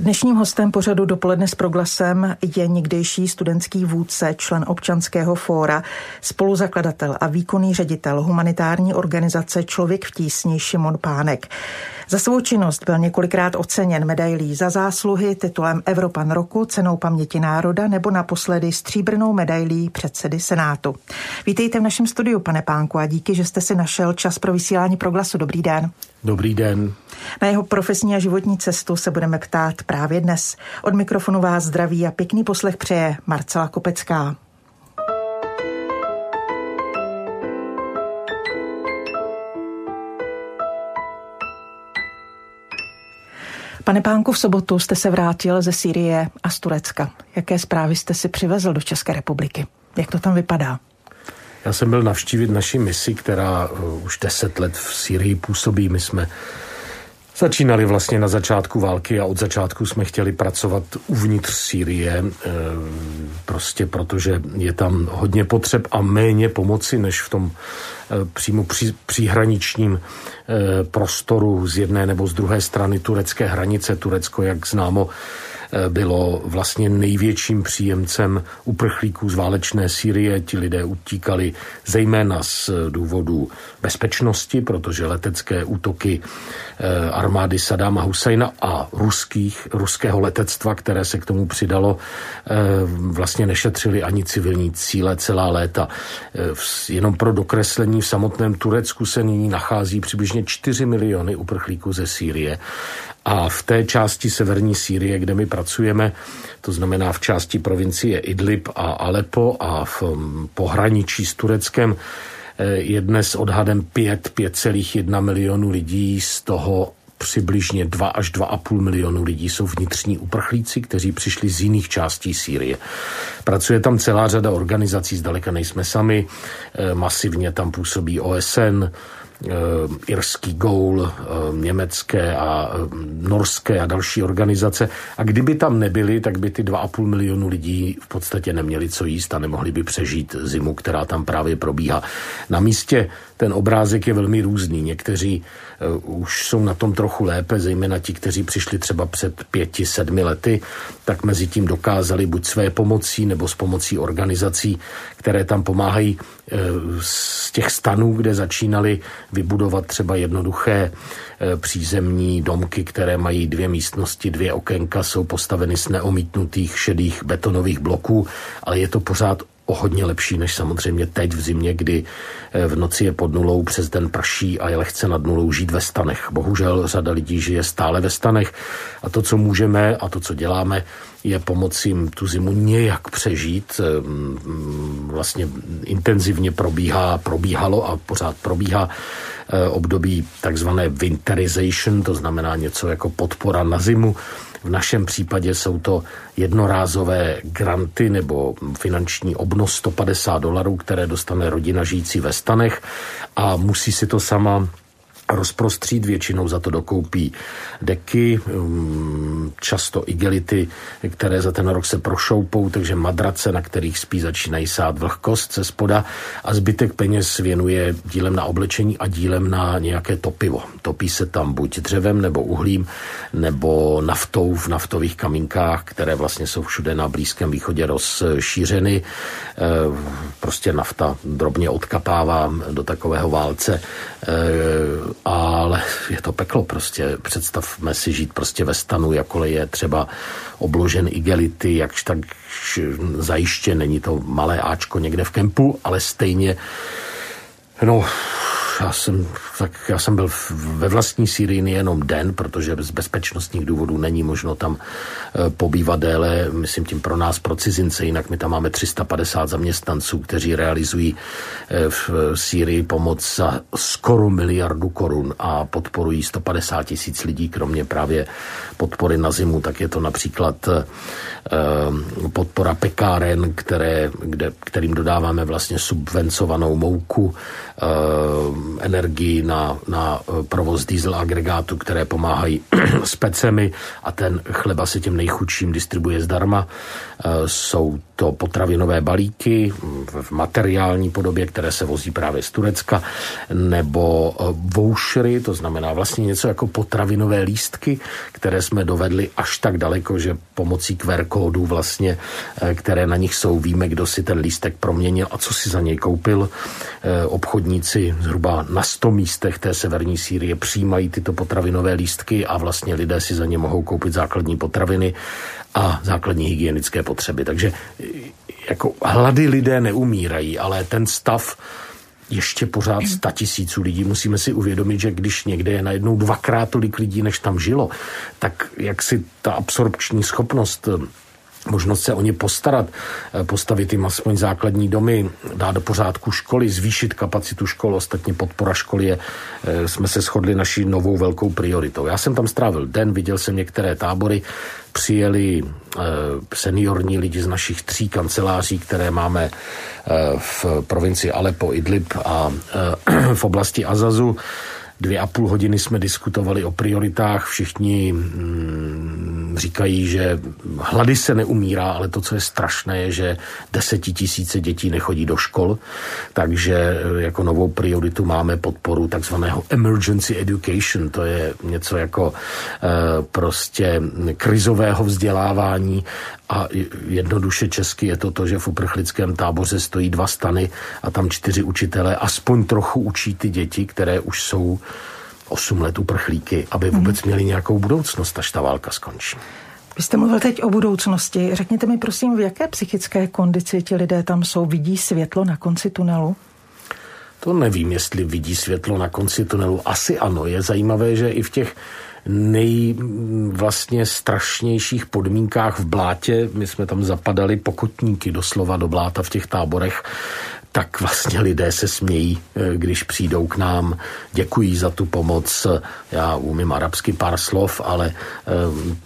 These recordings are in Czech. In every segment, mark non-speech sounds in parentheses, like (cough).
Dnešním hostem pořadu dopoledne s proglasem je někdejší studentský vůdce, člen občanského fóra, spoluzakladatel a výkonný ředitel humanitární organizace Člověk v tísni Šimon Pánek. Za svou činnost byl několikrát oceněn medailí za zásluhy, titulem Evropan roku, cenou paměti národa nebo naposledy stříbrnou medailí předsedy Senátu. Vítejte v našem studiu, pane Pánku, a díky, že jste si našel čas pro vysílání proglasu. Dobrý den. Dobrý den. Na jeho profesní a životní cestu se budeme ptát právě dnes. Od mikrofonu vás zdraví a pěkný poslech přeje Marcela Kopecká. Pane Pánku, v sobotu jste se vrátil ze Sýrie a z Turecka. Jaké zprávy jste si přivezl do České republiky? Jak to tam vypadá? Já jsem byl navštívit naši misi, která uh, už deset let v Sýrii působí. My jsme Začínali vlastně na začátku války a od začátku jsme chtěli pracovat uvnitř Sýrie, eh, prostě protože je tam hodně potřeb a méně pomoci, než v tom eh, přímo při, příhraničním eh, prostoru z jedné nebo z druhé strany turecké hranice. Turecko, jak známo, bylo vlastně největším příjemcem uprchlíků z válečné Sýrie. Ti lidé utíkali zejména z důvodu bezpečnosti, protože letecké útoky eh, armády Sadáma Husajna a ruských, ruského letectva, které se k tomu přidalo, eh, vlastně nešetřili ani civilní cíle celá léta. Jenom pro dokreslení v samotném Turecku se nyní nachází přibližně 4 miliony uprchlíků ze Sýrie a v té části severní Sýrie, kde my pracujeme, to znamená v části provincie Idlib a Alepo a v mm, pohraničí s Tureckem, eh, je dnes odhadem 5, 5,1 milionu lidí, z toho přibližně 2 až 2,5 milionu lidí jsou vnitřní uprchlíci, kteří přišli z jiných částí Sýrie. Pracuje tam celá řada organizací, zdaleka nejsme sami, eh, masivně tam působí OSN, irský goul, eh, německé a eh, norské a další organizace. A kdyby tam nebyly, tak by ty 2,5 milionu lidí v podstatě neměli co jíst a nemohli by přežít zimu, která tam právě probíhá. Na místě ten obrázek je velmi různý. Někteří uh, už jsou na tom trochu lépe, zejména ti, kteří přišli třeba před pěti, sedmi lety, tak mezi tím dokázali buď své pomocí nebo s pomocí organizací, které tam pomáhají uh, z těch stanů, kde začínali vybudovat třeba jednoduché uh, přízemní domky, které mají dvě místnosti, dvě okénka, jsou postaveny z neomítnutých šedých betonových bloků, ale je to pořád o hodně lepší než samozřejmě teď v zimě, kdy eh, v noci je pod nulou, přes den prší a je lehce nad nulou žít ve stanech. Bohužel řada lidí žije stále ve stanech a to, co můžeme a to, co děláme, je pomoci jim tu zimu nějak přežít. Eh, vlastně intenzivně probíhá, probíhalo a pořád probíhá eh, období takzvané winterization, to znamená něco jako podpora na zimu, v našem případě jsou to jednorázové granty nebo finanční obnos 150 dolarů, které dostane rodina žijící ve stanech a musí si to sama rozprostřít, většinou za to dokoupí deky, um, často igelity, které za ten rok se prošoupou, takže madrace, na kterých spí, začínají sát vlhkost ze spoda a zbytek peněz věnuje dílem na oblečení a dílem na nějaké topivo. Topí se tam buď dřevem nebo uhlím, nebo naftou v naftových kamínkách, které vlastně jsou všude na Blízkém východě rozšířeny. Eh, prostě nafta drobně odkapává do takového válce eh, ale je to peklo prostě. Představme si žít prostě ve stanu, jako je třeba obložen igelity, jakž tak zajiště, není to malé Ačko někde v kempu, ale stejně No, já jsem, tak já jsem byl ve vlastní Syrii jenom den, protože z bezpečnostních důvodů není možno tam e, pobývat déle, myslím tím pro nás, pro cizince, jinak my tam máme 350 zaměstnanců, kteří realizují e, v Syrii pomoc za skoro miliardu korun a podporují 150 tisíc lidí, kromě právě podpory na zimu, tak je to například podpora pekáren, které, kde, kterým dodáváme vlastně subvencovanou mouku, energii na, na provoz diesel agregátu, které pomáhají (clears throat) s pecemi a ten chleba se těm nejchudším distribuje zdarma. Jsou to potravinové balíky v materiální podobě, které se vozí právě z Turecka, nebo vouchery, to znamená vlastně něco jako potravinové lístky, které jsme dovedli až tak daleko, že pomocí QR kódů vlastně, které na nich jsou, víme, kdo si ten lístek proměnil a co si za něj koupil. Obchodníci zhruba na 100 místech té severní Sýrie přijímají tyto potravinové lístky a vlastně lidé si za ně mohou koupit základní potraviny a základní hygienické potřeby. Takže jako hlady lidé neumírají, ale ten stav ještě pořád sta tisíců lidí. Musíme si uvědomit, že když někde je najednou dvakrát tolik lidí, než tam žilo, tak jak si ta absorpční schopnost možnost se o ně postarat, eh, postavit jim aspoň základní domy, dát do pořádku školy, zvýšit kapacitu škol, ostatně podpora školy je, eh, jsme se shodli naší novou velkou prioritou. Já jsem tam strávil den, viděl jsem některé tábory, přijeli eh, seniorní lidi z našich tří kanceláří, které máme v provincii Alepo, Idlib a (clears throat) v oblasti Azazu. Dvě a půl hodiny jsme diskutovali o prioritách. Všichni mm, říkají, že hlady se neumírá, ale to, co je strašné, je, že desetitisíce dětí nechodí do škol. Takže eh, jako novou prioritu máme podporu takzvaného emergency education. To je něco jako e, prostě krizového vzdělávání a jednoduše česky je to to, že v uprchlickém táboře stojí dva stany a tam čtyři učitelé aspoň trochu učí ty děti, které už jsou 8 let uprchlíky, aby vůbec mhm. měli nějakou budoucnost, až ta válka skončí. Vy jste mluvil teď o budoucnosti. Řekněte mi prosím, v jaké psychické kondici ti lidé tam jsou? Vidí světlo na konci tunelu? To nevím, jestli vidí světlo na konci tunelu. Asi ano. Je zajímavé, že i v těch nej vlastně strašnějších podmínkách v blátě. My jsme tam zapadali pokotníky doslova do bláta v těch táborech tak vlastně lidé se smějí, eh, když přijdou k nám, děkují za tu pomoc. Já umím arabsky pár slov, ale eh,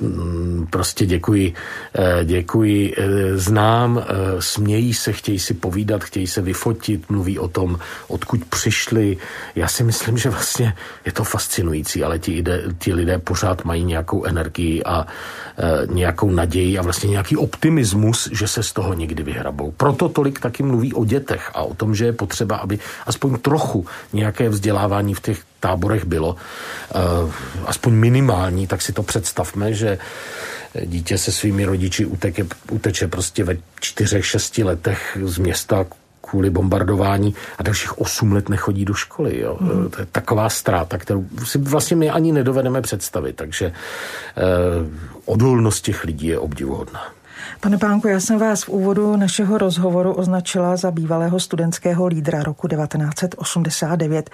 mm, prostě děkuji, eh, děkuji, znám, smějí se, chtějí si povídat, chtějí se vyfotit, mluví o tom, odkud přišli. Já si myslím, že vlastně je to fascinující, ale ti, ide, ti lidé pořád mají nějakou energii a nějakou naději a vlastně nějaký optimismus, že se z toho někdy vyhrabou. Proto tolik taky mluví o dětech a o tom, že je potřeba, aby aspoň trochu nějaké vzdělávání v těch táborech bylo, eh, aspoň minimální, tak si to představme, že dítě se svými rodiči uteče, uteče prostě ve čtyřech, šesti letech z města kvůli bombardování a dalších osm let nechodí do školy. Jo. Mm. To je taková ztráta, kterou si vlastně my ani nedovedeme představit. Takže eh, odolnost těch lidí je obdivuhodná. Pane Pánku, já jsem vás v úvodu našeho rozhovoru označila za bývalého studentského lídra roku 1989.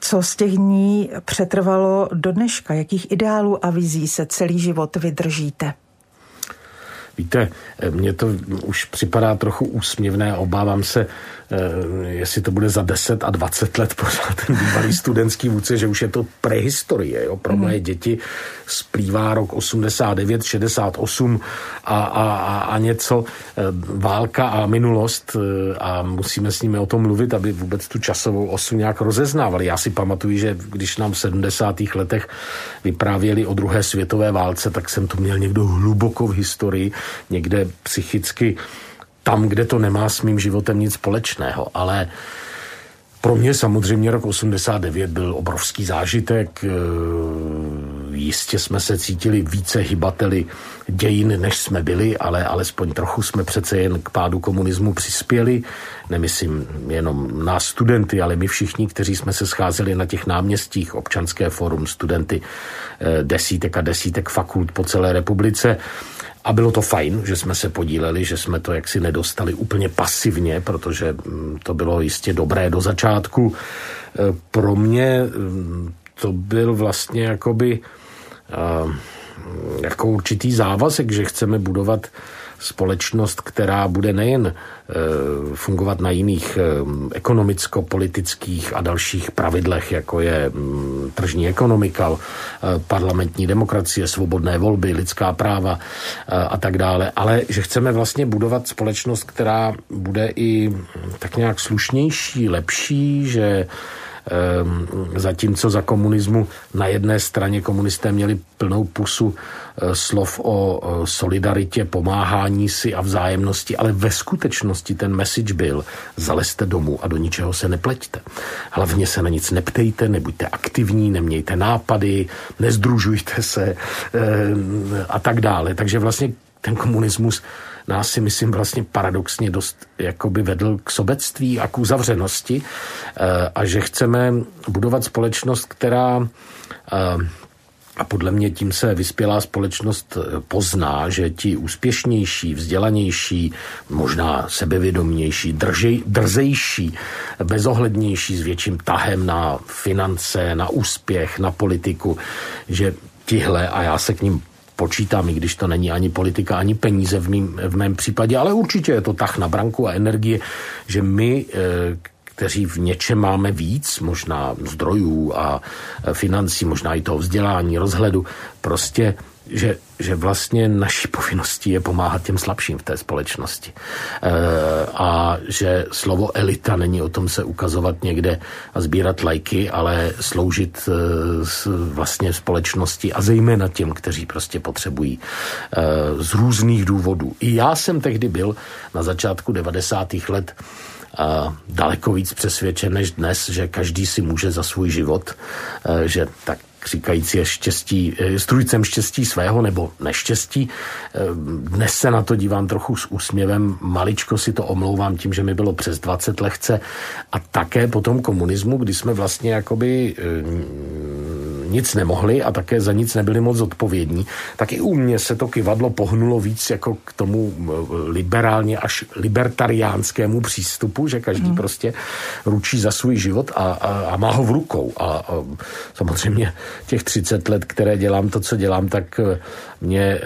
Co z těch dní přetrvalo do dneška? Jakých ideálů a vizí se celý život vydržíte? Víte, mně to už připadá trochu úsměvné obávám se, jestli to bude za 10 a 20 let pořád ten bývalý studentský vůdce, že už je to prehistorie. Jo? Pro moje děti splývá rok 89, 68 a, a, a něco eh, válka a minulost eh, a musíme s nimi o tom mluvit, aby vůbec tu časovou osu nějak rozeznávali. Já si pamatuju, že když nám v 70. letech vyprávěli o druhé světové válce, tak jsem to měl někdo hluboko v historii, někde psychicky tam, kde to nemá s mým životem nic společného, ale pro mě samozřejmě rok 89 byl obrovský zážitek. E, jistě jsme se cítili více hybateli dějin, než jsme byli, ale alespoň trochu jsme přece jen k pádu komunismu přispěli. Nemyslím jenom nás studenty, ale my všichni, kteří jsme se scházeli na těch náměstích, občanské forum, studenty e, desítek a desítek fakult po celé republice. A bylo to fajn, že jsme se podíleli, že jsme to jaksi nedostali úplně pasivně, protože mm, to bylo jistě dobré do začátku. E, pro mě mm, to byl vlastně jakoby jako určitý závazek, že chceme budovat společnost, která bude nejen e, fungovat na jiných e, ekonomicko-politických a dalších pravidlech, jako je mm, tržní ekonomika, e, parlamentní demokracie, svobodné volby, lidská práva a tak dále, ale že chceme vlastně budovat společnost, která bude i tak nějak slušnější, lepší, že zatímco za komunismu na jedné straně komunisté měli plnou pusu eh, slov o solidaritě, pomáhání si a vzájemnosti, ale ve skutečnosti ten message byl zalezte domů a do ničeho se nepleťte. Hlavně se na nic neptejte, nebuďte aktivní, nemějte nápady, nezdružujte se ehm, a tak dále. Takže vlastně ten komunismus nás si myslím vlastně paradoxně dost jakoby vedl k sobectví a k uzavřenosti eh, a že chceme budovat společnost, která eh, a podle mě tím se vyspělá společnost eh, pozná, že ti úspěšnější, vzdělanější, možná sebevědomější, držej, drzejší, bezohlednější s větším tahem na finance, na úspěch, na politiku, že tihle, a já se k ním počítám, i když to není ani politika, ani peníze v, mým, v mém případě, ale určitě je to tah na branku a energie, že my, eh, kteří v něčem máme víc, možná zdrojů a eh, financí, možná i toho vzdělání, rozhledu, prostě že, že vlastně naší povinností je pomáhat těm slabším v té společnosti. E, a že slovo elita není o tom se ukazovat někde a sbírat lajky, ale sloužit e, s, vlastně společnosti a zejména těm, kteří prostě potřebují e, z různých důvodů. I já jsem tehdy byl na začátku 90. let a daleko víc přesvědčen než dnes, že každý si může za svůj život, že tak říkající je štěstí, eh, strujcem štěstí svého nebo neštěstí. Eh, dnes se na to dívám trochu s úsměvem, maličko si to omlouvám tím, že mi bylo přes 20 lehce a také po tom komunismu, kdy jsme vlastně jakoby eh, nic nemohli a také za nic nebyli moc odpovědní, tak i u mě se to kivadlo pohnulo víc jako k tomu liberálně až libertariánskému přístupu, že každý hmm. prostě ručí za svůj život a, a, a má ho v rukou. A, a samozřejmě těch 30 let, které dělám to, co dělám, tak mě e,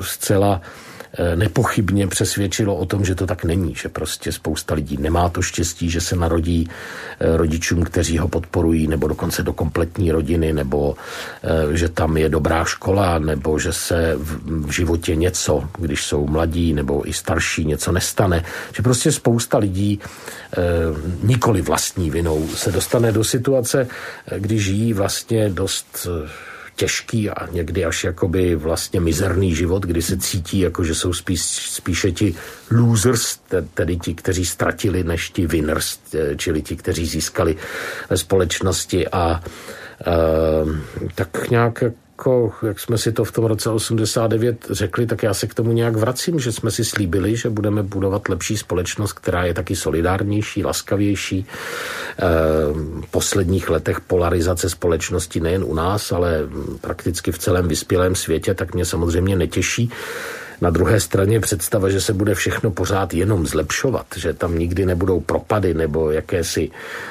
zcela Eh, nepochybně přesvědčilo o tom, že to tak není, že prostě spousta lidí nemá to štěstí, že se narodí eh, rodičům, kteří ho podporují, nebo dokonce do kompletní rodiny, nebo eh, že tam je dobrá škola, nebo že se v životě něco, když jsou mladí nebo i starší, něco nestane. Že prostě spousta lidí nikoli vlastní vinou se dostane do situace, kdy žijí vlastně dost těžký a někdy až jakoby vlastně mizerný život, kdy se cítí jako, že jsou spíš, spíše ti losers, tedy ti, kteří ztratili, než ti winners, čili ti, kteří získali ve společnosti a uh, tak nějak jako, jak jsme si to v tom roce 89 řekli, tak já se k tomu nějak vracím, že jsme si slíbili, že budeme budovat lepší společnost, která je taky solidárnější, laskavější. Eh, v posledních letech polarizace společnosti nejen u nás, ale prakticky v celém vyspělém světě, tak mě samozřejmě netěší. Na druhé straně představa, že se bude všechno pořád jenom zlepšovat, že tam nikdy nebudou propady nebo jakési,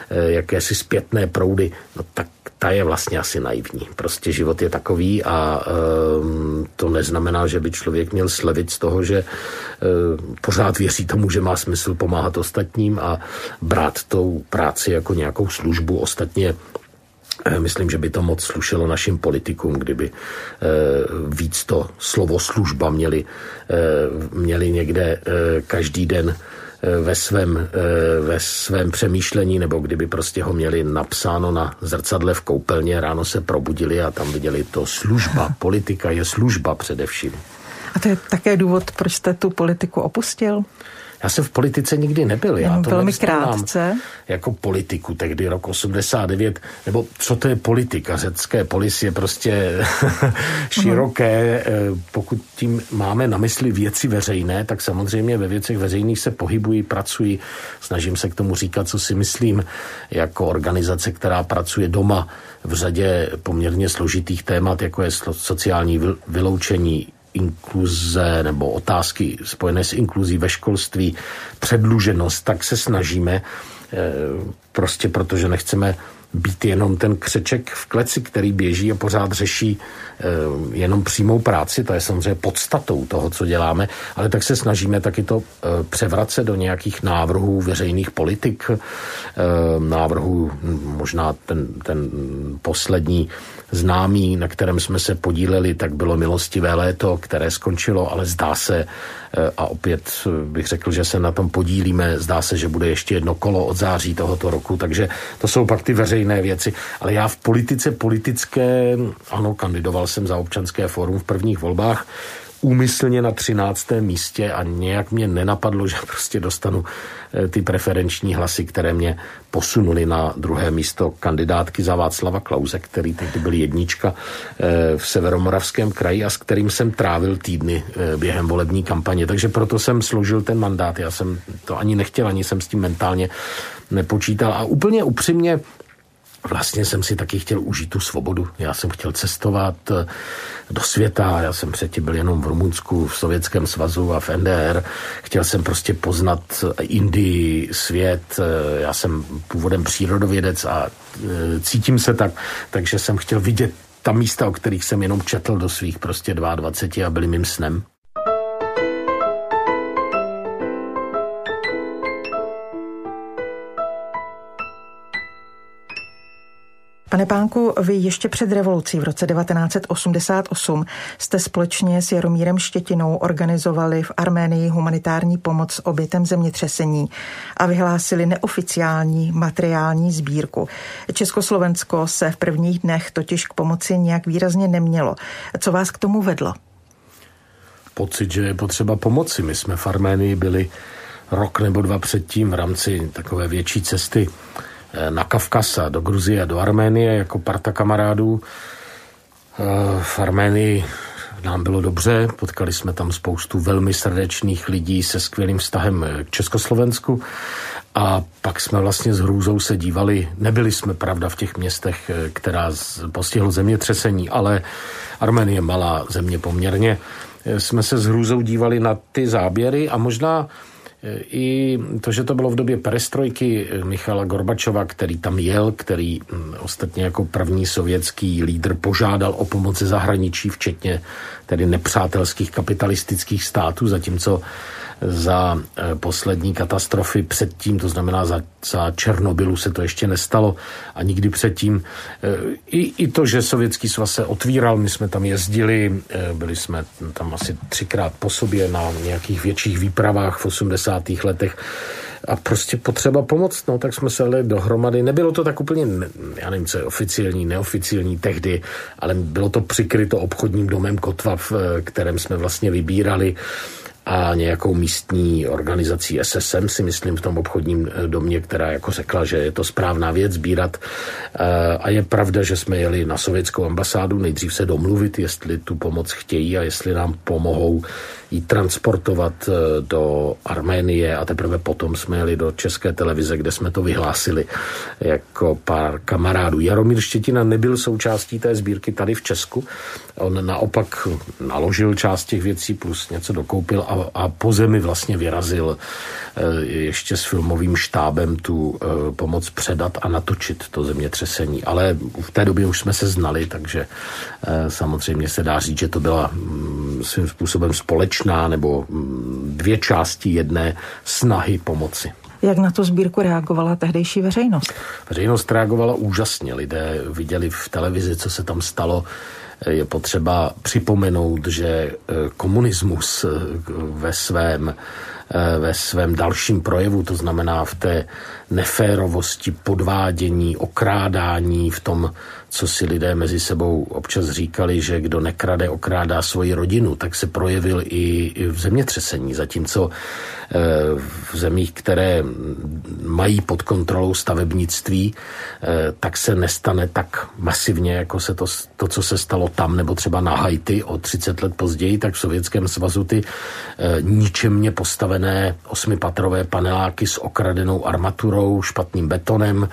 eh, jakési zpětné proudy, no tak ta je vlastně asi naivní. Prostě život je takový a um, to neznamená, že by člověk měl slevit z toho, že uh, pořád věří tomu, že má smysl pomáhat ostatním a brát tou práci jako nějakou službu. Ostatně Myslím, že by to moc slušelo našim politikům, kdyby eh, víc to slovo služba měli, měli někde každý den Eh, ve svém, eh, ve svém přemýšlení, nebo kdyby prostě ho měli napsáno na zrcadle v koupelně, ráno se probudili a tam viděli to služba. (laughs) Politika je služba především. A to je také důvod, proč jste tu politiku opustil? Já jsem v politice nikdy nebyl. Já to velmi krátce. Jako politiku, tehdy rok 89, nebo co to je politika? Řecké polis je prostě (laughs) široké. Uh-huh. Pokud tím máme na mysli věci veřejné, tak samozřejmě ve věcech veřejných se pohybují, pracují. Snažím se k tomu říkat, co si myslím, jako organizace, která pracuje doma v řadě poměrně složitých témat, jako je sociální vyloučení, inkluze nebo otázky spojené s inkluzí ve školství, předluženost, tak se snažíme eh, prostě protože nechceme být jenom ten křeček v kleci, který běží a pořád řeší eh, jenom přímou práci, to je samozřejmě podstatou toho, co děláme, ale tak se snažíme taky to eh, převracet do nějakých návrhů veřejných politik, eh, návrhů možná ten, ten poslední známý, na kterém jsme se podíleli, tak bylo milostivé léto, které skončilo, ale zdá se, a opět bych řekl, že se na tom podílíme, zdá se, že bude ještě jedno kolo od září tohoto roku, takže to jsou pak ty veřejné věci. Ale já v politice politické, ano, kandidoval jsem za občanské fórum v prvních volbách, úmyslně na 13. místě a nějak mě nenapadlo, že prostě dostanu eh, ty preferenční hlasy, které mě posunuli na druhé místo kandidátky za Václava Klauze, který tehdy byl jednička eh, v Severomoravském kraji a s kterým jsem trávil týdny eh, během volební kampaně. Takže proto jsem složil ten mandát. Já jsem to ani nechtěl, ani jsem s tím mentálně nepočítal. A úplně upřímně vlastně jsem si taky chtěl užít tu svobodu. Já jsem chtěl cestovat eh, do světa, já jsem předtím byl jenom v Rumunsku, v Sovětském svazu a v NDR. Chtěl jsem prostě poznat Indii, svět. Eh, já jsem původem přírodovědec a eh, cítím se tak, takže jsem chtěl vidět ta místa, o kterých jsem jenom četl do svých prostě 22 a byli mým snem. Pane Pánku, vy ještě před revolucí v roce 1988 jste společně s Jaromírem Štětinou organizovali v Arménii humanitární pomoc obětem zemětřesení a vyhlásili neoficiální materiální sbírku. Československo se v prvních dnech totiž k pomoci nějak výrazně nemělo. Co vás k tomu vedlo? Pocit, že je potřeba pomoci. My jsme v Arménii byli rok nebo dva předtím v rámci takové větší cesty na Kavkaz do Gruzie, do Arménie jako parta kamarádů. Eh, v Arménii nám bylo dobře, potkali jsme tam spoustu velmi srdečných lidí se skvělým vztahem k Československu a pak jsme vlastně s hrůzou se dívali, nebyli jsme pravda v těch městech, eh, která postihlo zemětřesení, ale Arménie malá země poměrně, jsme se s hrůzou dívali na ty záběry a možná i to, že to bylo v době perestrojky Michala Gorbačova, který tam jel, který hm, ostatně jako první sovětský lídr požádal o pomoc zahraničí, včetně tedy nepřátelských kapitalistických států, zatímco za eh, poslední katastrofy předtím, to znamená za, za Černobylu se to ještě nestalo a nikdy předtím. Eh, I, I to, že Sovětský svaz se otvíral, my jsme tam jezdili, eh, byli jsme tam asi třikrát po sobě na nějakých větších výpravách v 80. letech a prostě potřeba pomoct, no tak jsme se dali dohromady. Nebylo to tak úplně, já nevím, co je oficiální, neoficiální tehdy, ale bylo to přikryto obchodním domem Kotva, v kterém jsme vlastně vybírali a nějakou místní organizací SSM, si myslím, v tom obchodním eh, domě, která jako řekla, že je to správná věc sbírat. Eh, a je pravda, že jsme jeli na sovětskou ambasádu nejdřív se domluvit, jestli tu pomoc chtějí a jestli nám pomohou ji transportovat eh, do Arménie a teprve potom jsme jeli do České televize, kde jsme to vyhlásili jako pár kamarádů. Jaromír Štětina nebyl součástí té sbírky tady v Česku. On naopak naložil část těch věcí plus něco dokoupil a, a po zemi vlastně vyrazil eh, ještě s filmovým štábem tu eh, pomoc předat a natočit to zemětřesení. Ale v té době už jsme se znali, takže samozřejmě se dá říct, že to byla mm, svým způsobem společná společná nebo mm, dvě části jedné snahy pomoci. Jak na to sbírku reagovala tehdejší veřejnost? Veřejnost reagovala úžasně. Lidé viděli v televizi, co se tam stalo. Je potřeba připomenout, že eh, komunismus eh, ve svém, eh, ve svém dalším projevu, to znamená v té neférovosti, podvádění, okrádání, v tom co si lidé mezi sebou občas říkali, že kdo nekrade, okrádá svoji rodinu, tak se projevil i v zemětřesení. Zatímco eh, v zemích, které mají pod kontrolou stavebnictví, eh, tak se nestane tak masivně, jako se to, to, co se stalo tam, nebo třeba na Haiti o 30 let později, tak v Sovětském svazu ty eh, ničemně postavené osmipatrové paneláky s okradenou armaturou, špatným betonem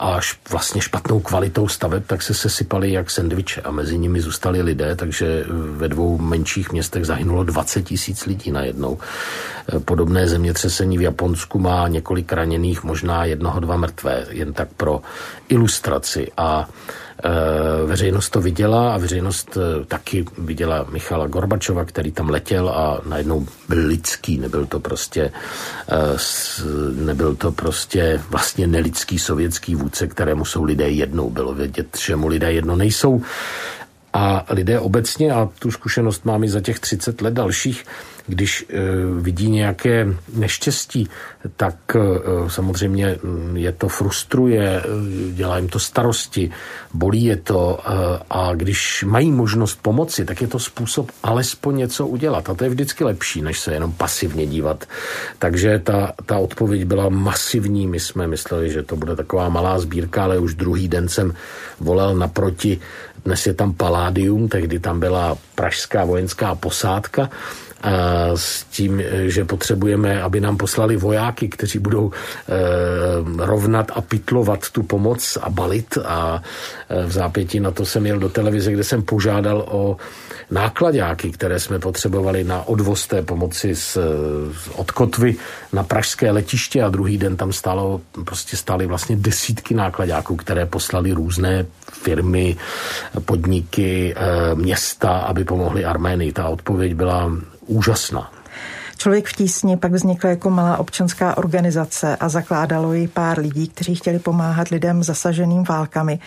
a vlastně špatnou kvalitou staveb, tak se sesypaly jak sendviče a mezi nimi zůstali lidé, takže ve dvou menších městech zahynulo 20 tisíc lidí najednou. Podobné zemětřesení v Japonsku má několik raněných, možná jednoho, dva mrtvé, jen tak pro ilustraci. A veřejnost to viděla a veřejnost e, taky viděla Michala Gorbačova, který tam letěl a najednou byl lidský, nebyl to prostě e, nebyl to prostě vlastně nelidský sovětský vůdce, kterému jsou lidé jednou. Bylo vědět, že mu lidé jedno nejsou. A lidé obecně, a tu zkušenost mám i za těch 30 let dalších, když eh, vidí nějaké neštěstí, tak eh, samozřejmě mm, je to frustruje, eh, dělá jim to starosti, bolí je to a když mají možnost pomoci, tak je to způsob alespoň něco udělat. A to je vždycky lepší, než se jenom pasivně dívat. Takže ta, ta odpověď byla masivní. My jsme mysleli, že to bude taková malá sbírka, ale už druhý den jsem volal naproti. Dnes je tam Paládium, tehdy tam byla pražská vojenská posádka s tím, že potřebujeme, aby nám poslali vojáky, kteří budou eh, rovnat a pitlovat tu pomoc a balit. A eh, v zápětí na to jsem jel do televize, kde jsem požádal o nákladáky, které jsme potřebovali na odvoz té pomoci z, od Kotvy na pražské letiště a druhý den tam stálo, prostě stály vlastně desítky nákladáků, které poslali různé firmy, podniky, eh, města, aby pomohli Arménii. Ta odpověď byla úžasná. Člověk v tísni pak vznikla jako malá občanská organizace a zakládalo ji pár lidí, kteří chtěli pomáhat lidem zasaženým válkami.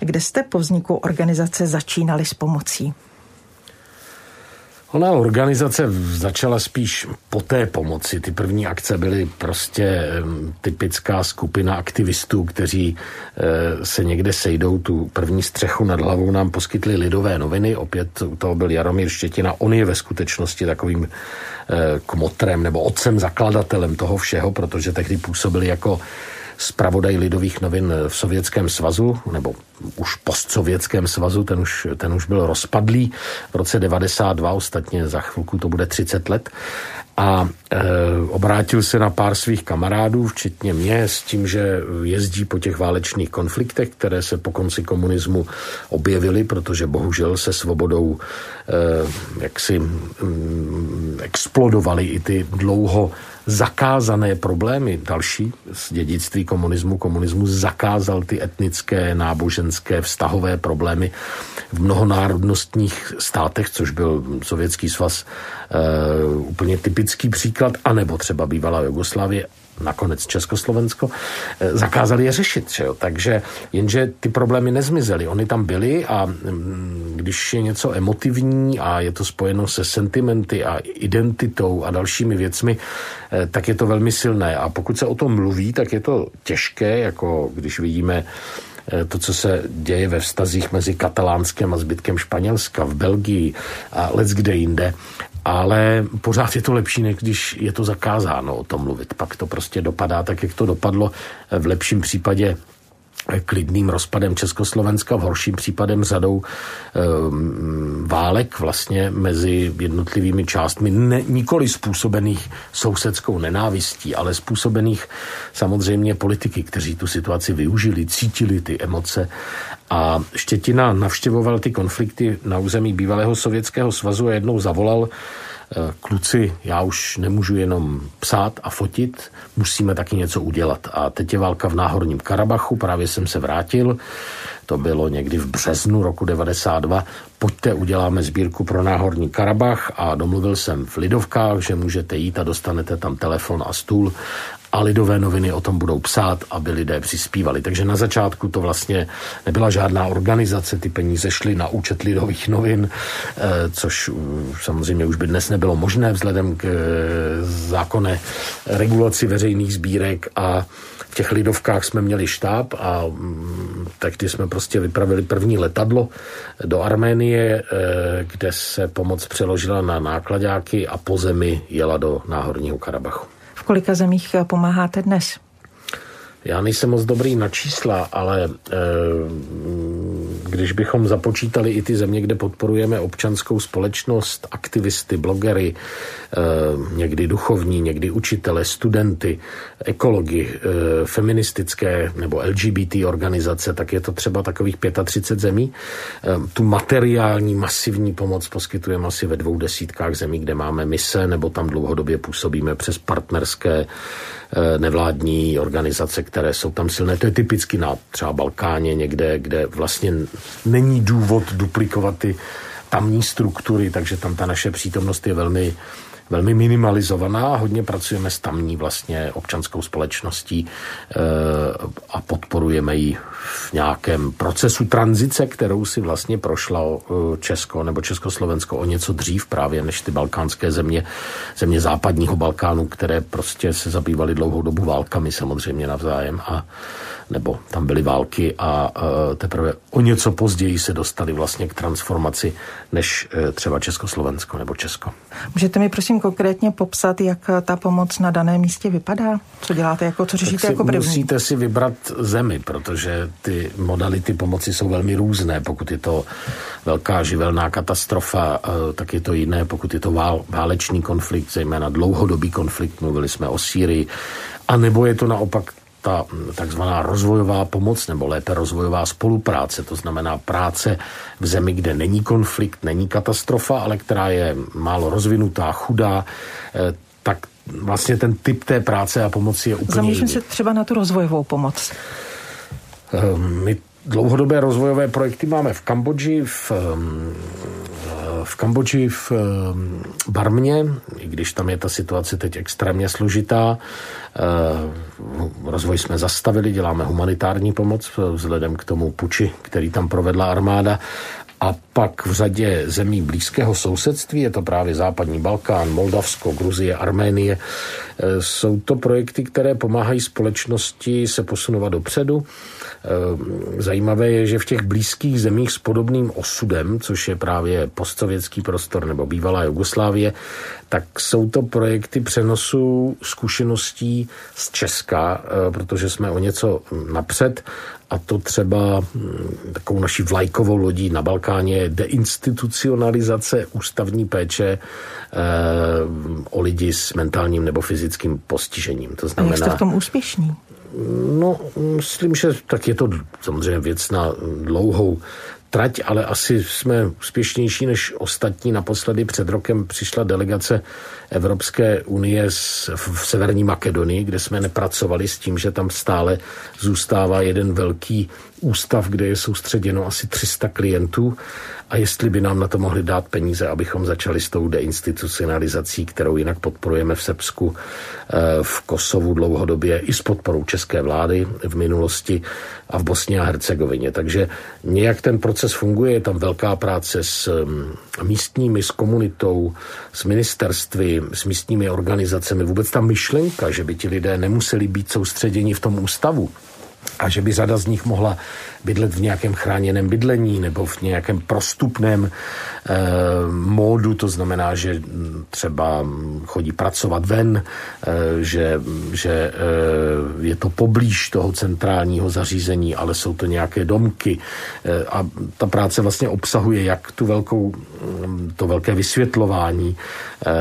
Kde jste po vzniku organizace začínali s pomocí? Ona organizace začala spíš po té pomoci. Ty první akce byly prostě typická skupina aktivistů, kteří e, se někde sejdou. Tu první střechu nad hlavou nám poskytly lidové noviny. Opět u toho byl Jaromír Štětina. On je ve skutečnosti takovým e, kmotrem nebo otcem zakladatelem toho všeho, protože tehdy působili jako zpravodaj lidových novin v Sovětském svazu, nebo už postsovětském svazu, ten už, ten už byl rozpadlý v roce 92, ostatně za chvilku to bude 30 let a e, obrátil se na pár svých kamarádů, včetně mě, s tím, že jezdí po těch válečných konfliktech, které se po konci komunismu objevily, protože bohužel se svobodou e, jaksi mm, explodovaly i ty dlouho zakázané problémy další z dědictví komunismu. Komunismus zakázal ty etnické, náboženské, vztahové problémy v mnohonárodnostních státech, což byl Sovětský svaz e, úplně typický příklad, anebo třeba bývalá Jugoslávie nakonec Československo, eh, zakázali je řešit. Že jo? Takže jenže ty problémy nezmizely. Oni tam byly a mm, když je něco emotivní a je to spojeno se sentimenty a identitou a dalšími věcmi, eh, tak je to velmi silné. A pokud se o tom mluví, tak je to těžké, jako když vidíme eh, to, co se děje ve vztazích mezi katalánskem a zbytkem Španělska v Belgii a let kde jinde ale pořád je to lepší, než když je to zakázáno o tom mluvit. Pak to prostě dopadá tak, jak to dopadlo v lepším případě klidným rozpadem Československa, v horším případem řadou e, válek vlastně mezi jednotlivými částmi, ne, nikoli způsobených sousedskou nenávistí, ale způsobených samozřejmě politiky, kteří tu situaci využili, cítili ty emoce. A Štětina navštěvoval ty konflikty na území bývalého Sovětského svazu a jednou zavolal kluci, já už nemůžu jenom psát a fotit, musíme taky něco udělat. A teď je válka v Náhorním Karabachu, právě jsem se vrátil, to bylo někdy v březnu roku 92. Pojďte, uděláme sbírku pro Náhorní Karabach a domluvil jsem v Lidovkách, že můžete jít a dostanete tam telefon a stůl a lidové noviny o tom budou psát, aby lidé přispívali. Takže na začátku to vlastně nebyla žádná organizace, ty peníze šly na účet lidových novin, eh, což samozřejmě už by dnes nebylo možné vzhledem k eh, zákonné regulaci veřejných sbírek a v těch lidovkách jsme měli štáb a mm, tehdy jsme prostě vypravili první letadlo do Arménie, eh, kde se pomoc přeložila na nákladáky a po zemi jela do Náhorního Karabachu kolika zemích pomáháte dnes? Já nejsem moc dobrý na čísla, ale e, když bychom započítali i ty země, kde podporujeme občanskou společnost, aktivisty, blogery, eh, někdy duchovní, někdy učitele, studenty, ekologi, eh, feministické nebo LGBT organizace, tak je to třeba takových 35 zemí. Tu materiální masivní pomoc poskytujeme asi ve dvou desítkách zemí, kde máme mise, nebo tam dlouhodobě působíme přes partnerské Eh, nevládní organizace, které jsou tam silné. To je typicky na třeba Balkáně někde, kde vlastně není důvod duplikovat ty tamní struktury, takže tam ta naše přítomnost je velmi velmi minimalizovaná hodně pracujeme s tamní vlastně občanskou společností e, a podporujeme ji v nějakém procesu tranzice, kterou si vlastně prošla Česko nebo Československo o něco dřív právě než ty balkánské země, země západního Balkánu, které prostě se zabývaly dlouhou dobu válkami samozřejmě navzájem a nebo tam byly války a teprve o něco později se dostali vlastně k transformaci než e, třeba Československo nebo Česko. Můžete mi prosím konkrétně popsat, jak ta pomoc na daném místě vypadá? Co děláte, jako, co řešíte jako první? Musíte si vybrat zemi, protože ty modality pomoci jsou velmi různé. Pokud je to velká živelná katastrofa, e, tak je to jiné. Pokud je to vál, válečný konflikt, zejména dlouhodobý konflikt, mluvili jsme o Sýrii, a nebo je to naopak ta takzvaná rozvojová pomoc, nebo lépe rozvojová spolupráce, to znamená práce v zemi, kde není konflikt, není katastrofa, ale která je málo rozvinutá, chudá, eh, tak vlastně ten typ té práce a pomoci je úplně Zamýšlím se třeba na tu rozvojovou pomoc. Ehm, my dlouhodobé rozvojové projekty máme v Kambodži, v, ehm, v Kambodži, v ehm, Barmě, i když tam je ta situace teď extrémně složitá. Rozvoj jsme zastavili, děláme humanitární pomoc vzhledem k tomu puči, který tam provedla armáda. A pak v řadě zemí blízkého sousedství, je to právě západní Balkán, Moldavsko, Gruzie, Arménie, jsou to projekty, které pomáhají společnosti se posunovat dopředu. Eh, zajímavé je, že v těch blízkých zemích s podobným osudem, což je právě postsovětský prostor nebo bývalá Jugoslávie, tak jsou to projekty přenosu zkušeností z Česka, eh, protože jsme o něco napřed a to třeba hm, takovou naší vlajkovou lodí na Balkáně je deinstitucionalizace ústavní péče eh, o lidi s mentálním nebo fyzickým postižením. To znamená, a jak jste v tom úspěšní? No, myslím, že tak je to samozřejmě věc na dlouhou trať, ale asi jsme úspěšnější než ostatní. Naposledy před rokem přišla delegace Evropské unie v Severní Makedonii, kde jsme nepracovali s tím, že tam stále zůstává jeden velký ústav, kde je soustředěno asi 300 klientů a jestli by nám na to mohli dát peníze, abychom začali s tou deinstitucionalizací, kterou jinak podporujeme v Srbsku, eh, v Kosovu dlouhodobě i s podporou české vlády v minulosti a v Bosně a Hercegovině. Takže nějak ten proces funguje, je tam velká práce s mm, místními, s komunitou, s ministerstvy, s místními organizacemi. Vůbec ta myšlenka, že by ti lidé nemuseli být soustředěni v tom ústavu, a že by řada z nich mohla bydlet v nějakém chráněném bydlení nebo v nějakém prostupném eh, módu, to znamená, že třeba chodí pracovat ven, eh, že, že eh, je to poblíž toho centrálního zařízení, ale jsou to nějaké domky. Eh, a ta práce vlastně obsahuje jak tu velkou, to velké vysvětlování, eh,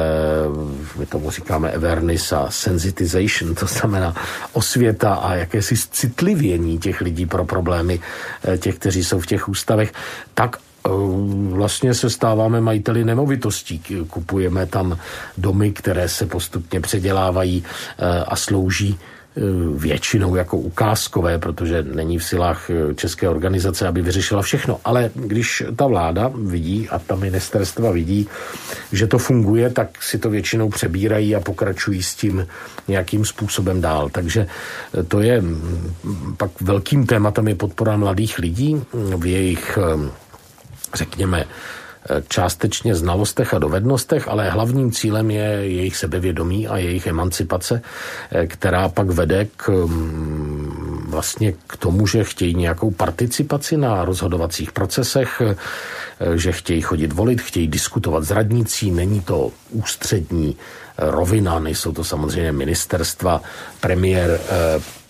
my tomu říkáme awareness a sensitization, to znamená osvěta a jakési citlivění těch lidí pro problémy těch, kteří jsou v těch ústavech, tak eh, vlastně se stáváme majiteli nemovitostí. Kupujeme tam domy, které se postupně předělávají eh, a slouží Eh, většinou jako ukázkové, protože není v silách eh, české organizace, aby vyřešila všechno. Ale když ta vláda vidí a ta ministerstva vidí, že to funguje, tak si to většinou přebírají a pokračují s tím nějakým způsobem dál. Takže eh, to je mm, pak velkým tématem je podpora mladých lidí v jejich řekněme, částečně znalostech a dovednostech, ale hlavním cílem je jejich sebevědomí a jejich emancipace, eh, která pak vede k mm, vlastně k tomu, že chtějí nějakou participaci na rozhodovacích procesech, eh, že chtějí chodit volit, chtějí diskutovat s radnicí, není to ústřední rovina, nejsou to samozřejmě ministerstva, premiér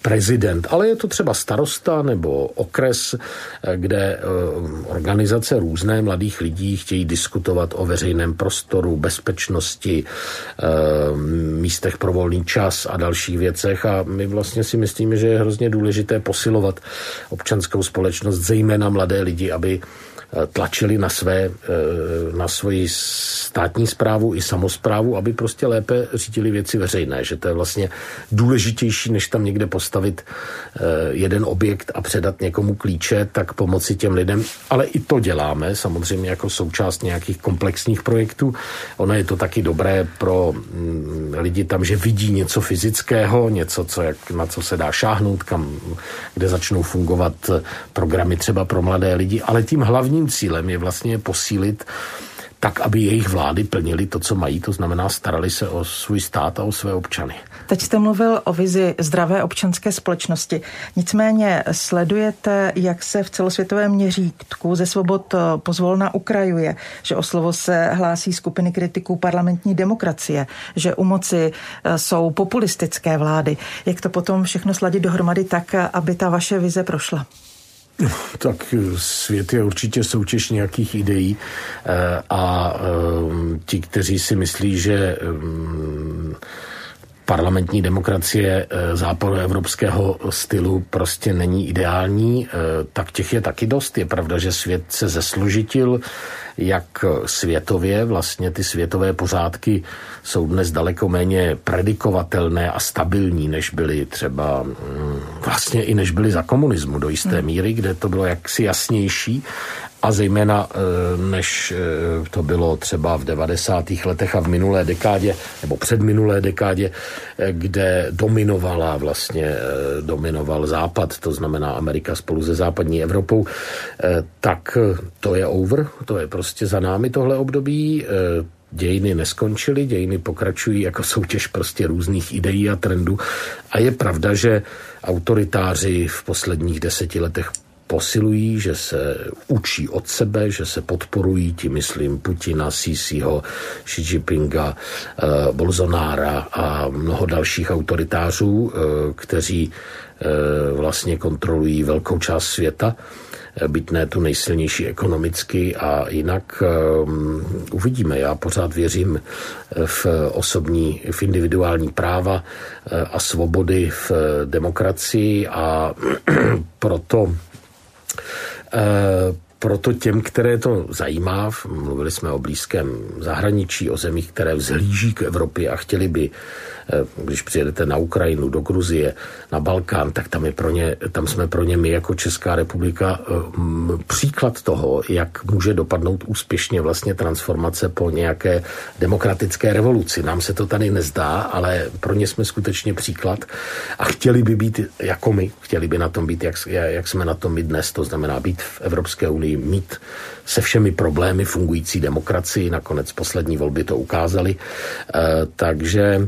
prezident, ale je to třeba starosta nebo okres, kde organizace různé mladých lidí chtějí diskutovat o veřejném prostoru, bezpečnosti, místech pro volný čas a dalších věcech. A my vlastně si myslíme, že je hrozně důležité posilovat občanskou společnost, zejména mladé lidi, aby tlačili na, své, eh, na svoji státní zprávu i samozprávu, aby prostě lépe řídili věci veřejné, že to je vlastně důležitější, než tam někde postavit eh, jeden objekt a předat někomu klíče, tak pomoci těm lidem. Ale i to děláme, samozřejmě jako součást nějakých komplexních projektů. Ono je to taky dobré pro mm, lidi tam, že vidí něco fyzického, něco, co jak, na co se dá šáhnout, kam, kde začnou fungovat programy třeba pro mladé lidi, ale tím hlavním hlavním cílem je vlastně posílit tak, aby jejich vlády plnili to, co mají, to znamená starali se o svůj stát a o své občany. Teď jste mluvil o vizi zdravé občanské společnosti. Nicméně sledujete, jak se v celosvětovém měřítku ze svobod pozvolna ukrajuje, že o slovo se hlásí skupiny kritiků parlamentní demokracie, že u moci e, jsou populistické vlády. Jak to potom všechno sladit dohromady tak, aby ta vaše vize prošla? Tak svět je určitě soutěž nějakých ideí eh, a eh, ti, kteří si myslí, že eh, parlamentní demokracie západoevropského stylu prostě není ideální, tak těch je taky dost. Je pravda, že svět se zesložitil, jak světově, vlastně ty světové pořádky jsou dnes daleko méně predikovatelné a stabilní, než byly třeba mm, vlastně i než byly za komunismu do jisté hmm. míry, kde to bylo jaksi jasnější a zejména eh, než eh, to bylo třeba v 90. letech a v minulé dekádě, nebo před minulé dekádě, eh, kde dominovala vlastně, dominoval Západ, to znamená Amerika spolu se západní Evropou, tak to je over, to je prostě za námi tohle období, dějiny neskončily, dějiny pokračují jako soutěž prostě různých ideí a trendů. A je pravda, že autoritáři v posledních deseti letech posilují, že se učí od sebe, že se podporují, tím myslím Putina, Sisiho, Xi Jinpinga, eh, Bolsonára a mnoho dalších autoritářů, eh, kteří eh, vlastně kontrolují velkou část světa byť ne tu nejsilnější ekonomicky a jinak um, uvidíme. Já pořád věřím v osobní, v individuální práva a svobody v demokracii a (clears throat) proto Eh, proto těm, které to zajímá, mluvili jsme o blízkém zahraničí, o zemích, které vzhlíží k Evropě a chtěli by Eh, když přijedete na Ukrajinu, do Gruzie, na Balkán, tak tam, je pro ně, tam jsme pro ně my jako Česká republika eh, příklad toho, jak může dopadnout úspěšně vlastně transformace po nějaké demokratické revoluci. Nám se to tady nezdá, ale pro ně jsme skutečně příklad a chtěli by být jako my, chtěli by na tom být, jak, jak jsme na tom my dnes, to znamená být v Evropské unii, mít se všemi problémy fungující demokracii, nakonec poslední volby to ukázaly, e, takže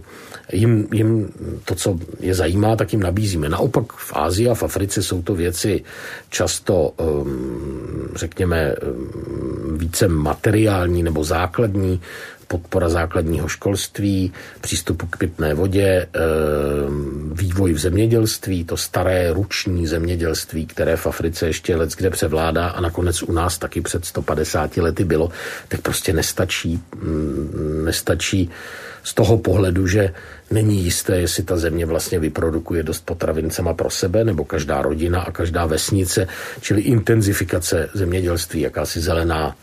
jim, jim to, co je zajímá, tak jim nabízíme. Naopak v Ázii a v Africe jsou to věci často, řekněme, více materiální nebo základní, podpora základního školství, přístupu k pitné vodě, um, vývoj v zemědělství, to staré ruční zemědělství, které v Africe ještě let kde převládá a nakonec u nás taky před 150 lety bylo, tak prostě nestačí, mm, nestačí z toho pohledu, že není jisté, jestli ta země vlastně vyprodukuje dost potravin sama pro sebe, nebo každá rodina a každá vesnice, čili intenzifikace zemědělství, jakási zelená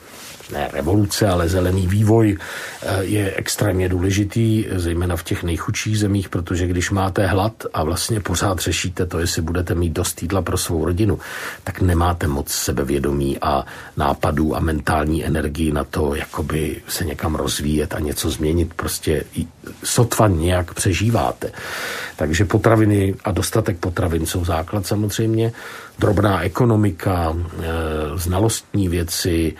ne revoluce, ale zelený vývoj eh, je extrémně důležitý, zejména v těch nejchudších zemích, protože když máte hlad a vlastně pořád řešíte to, jestli budete mít dost jídla pro svou rodinu, tak nemáte moc sebevědomí a nápadů a mentální energii na to, jakoby se někam rozvíjet a něco změnit. Prostě sotva nějak přežíváte. Takže potraviny a dostatek potravin jsou základ samozřejmě. Drobná ekonomika, eh, znalostní věci,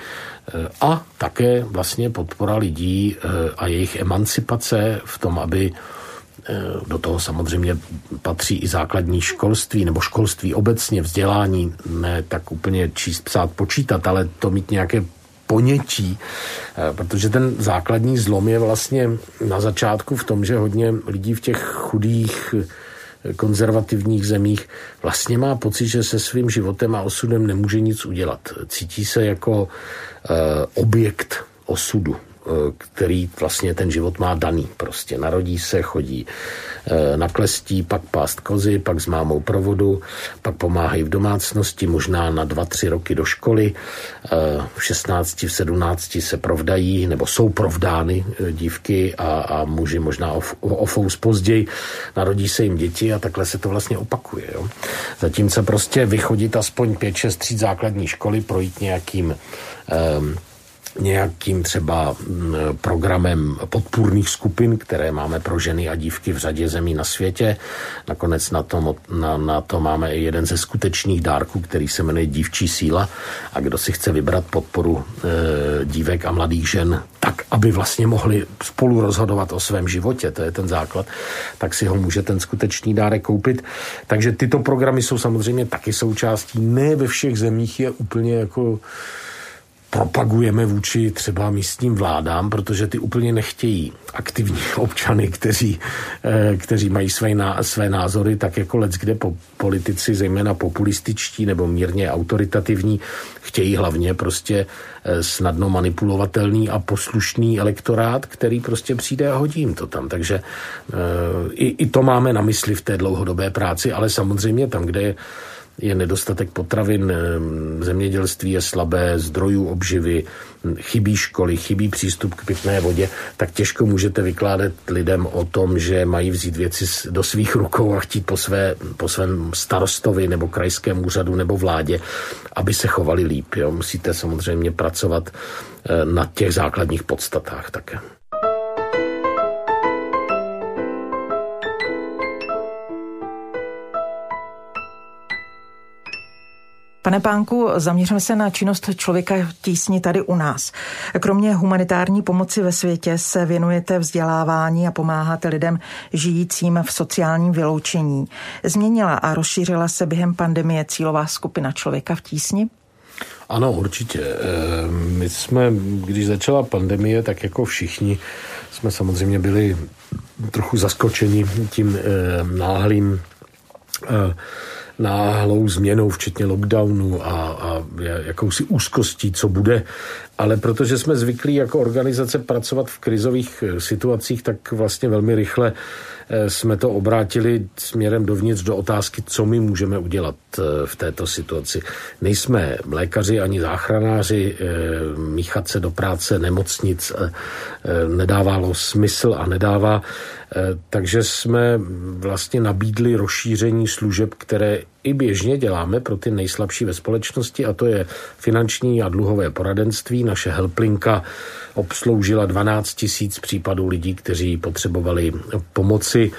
a také vlastně podpora lidí eh, a jejich emancipace v tom, aby eh, do toho samozřejmě patří i základní školství nebo školství obecně, vzdělání, ne tak úplně číst, psát, počítat, ale to mít nějaké ponětí, eh, protože ten základní zlom je vlastně na začátku v tom, že hodně lidí v těch chudých konzervativních zemích, vlastně má pocit, že se svým životem a osudem nemůže nic udělat. Cítí se jako objekt osudu. Eh, který vlastně ten život má daný. Prostě narodí se, chodí eh, na klestí, pak pást kozy, pak s mámou provodu, pak pomáhají v domácnosti, možná na dva, tři roky do školy. Eh, v 16, v 17 se provdají, nebo jsou provdány dívky a, a muži možná o, o fous později. Narodí se jim děti a takhle se to vlastně opakuje. Jo. Zatímco prostě vychodit aspoň 5-6 tříd základní školy, projít nějakým um, nějakým třeba mm, programem podpůrných skupin, které máme pro ženy a dívky v řadě zemí na světě. Nakonec na to, na, na to máme i jeden ze skutečných dárků, který se jmenuje Dívčí síla a kdo si chce vybrat podporu e, dívek a mladých žen tak, aby vlastně mohli spolu rozhodovat o svém životě, to je ten základ, tak si ho může ten skutečný dárek koupit. Takže tyto programy jsou samozřejmě taky součástí. Ne ve všech zemích je úplně jako propagujeme vůči třeba místním vládám, protože ty úplně nechtějí aktivní (laughs) občany, kteří, eh, kteří mají své, své názory, tak jako let, kde po, politici, zejména populističtí nebo mírně autoritativní, chtějí hlavně prostě eh, snadno manipulovatelný a poslušný elektorát, který prostě přijde a hodí jim to tam. Takže eh, i, i to máme na mysli v té dlouhodobé práci, ale samozřejmě tam, kde je je nedostatek potravin, zemědělství je slabé, zdrojů obživy, chybí školy, chybí přístup k pitné vodě, tak těžko můžete vykládat lidem o tom, že mají vzít věci do svých rukou a chtít po, své, po svém starostovi nebo krajském úřadu nebo vládě, aby se chovali líp. Jo. Musíte samozřejmě pracovat eh, na těch základních podstatách také. Pane Pánku, zaměříme se na činnost člověka v tísni tady u nás. Kromě humanitární pomoci ve světě se věnujete vzdělávání a pomáháte lidem žijícím v sociálním vyloučení. Změnila a rozšířila se během pandemie cílová skupina člověka v tísni? Ano, určitě. Eh, my jsme, když začala pandemie, tak jako všichni jsme samozřejmě byli trochu zaskočeni tím eh, náhlým eh, náhlou změnou, včetně lockdownu a, a jakousi úzkostí, co bude. Ale protože jsme zvyklí jako organizace pracovat v krizových eh, situacích, tak vlastně velmi rychle eh, jsme to obrátili směrem dovnitř do otázky, co my můžeme udělat v této situaci. Nejsme lékaři ani záchranáři, míchat se do práce nemocnic nedávalo smysl a nedává. Eh, takže jsme vlastně nabídli rozšíření služeb, které i běžně děláme pro ty nejslabší ve společnosti a to je finanční a dluhové poradenství. Naše helplinka obsloužila 12 tisíc případů lidí, kteří potřebovali pomoci.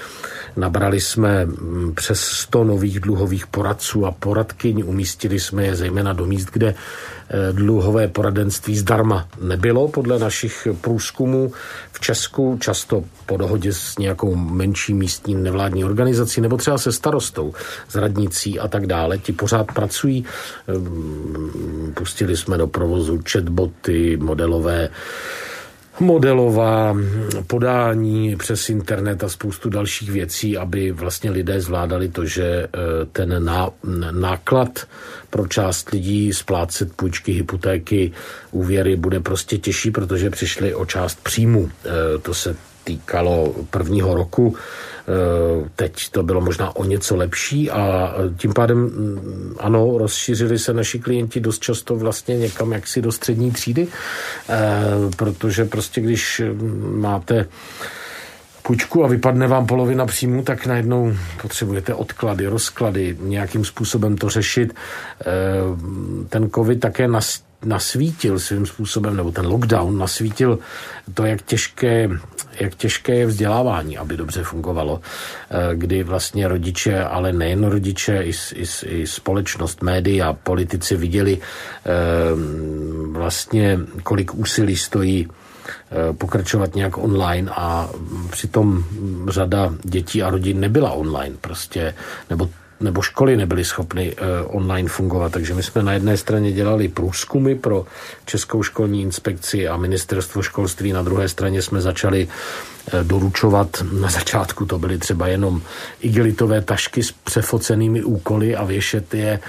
Nabrali jsme mm, přes 100 nových dluhových poradců a poradkyň, umístili jsme je zejména do míst, kde eh, dluhové poradenství zdarma nebylo podle našich průzkumů v Česku, často po dohodě s nějakou menší místní nevládní organizací nebo třeba se starostou, s radnicí a tak dále. Ti pořád pracují. Ehm, pustili jsme do provozu chatboty, modelové modelová podání přes internet a spoustu dalších věcí, aby vlastně lidé zvládali to, že eh, ten náklad pro část lidí splácet půjčky, hypotéky, úvěry bude prostě těžší, protože přišli o část příjmu. Eh, to se týkalo prvního roku. Eh, teď to bylo možná o něco lepší a tím pádem ano, rozšířili se naši klienti dost často vlastně někam jaksi do střední třídy, eh, protože prostě když máte půjčku a vypadne vám polovina příjmu, tak najednou potřebujete odklady, rozklady, nějakým způsobem to řešit. Eh, ten covid také nasvítil svým způsobem, nebo ten lockdown nasvítil to, jak těžké, jak těžké je vzdělávání, aby dobře fungovalo, eh, kdy vlastně rodiče, ale nejen rodiče, i, i, i společnost, média, politici viděli eh, vlastně, kolik úsilí stojí pokračovat nějak online a přitom řada dětí a rodin nebyla online prostě, nebo nebo školy nebyly schopny uh, online fungovat. Takže my jsme na jedné straně dělali průzkumy pro Českou školní inspekci a ministerstvo školství, na druhé straně jsme začali doručovat. (laughs) Na začátku to byly třeba jenom igelitové tašky s přefocenými úkoly a věšet je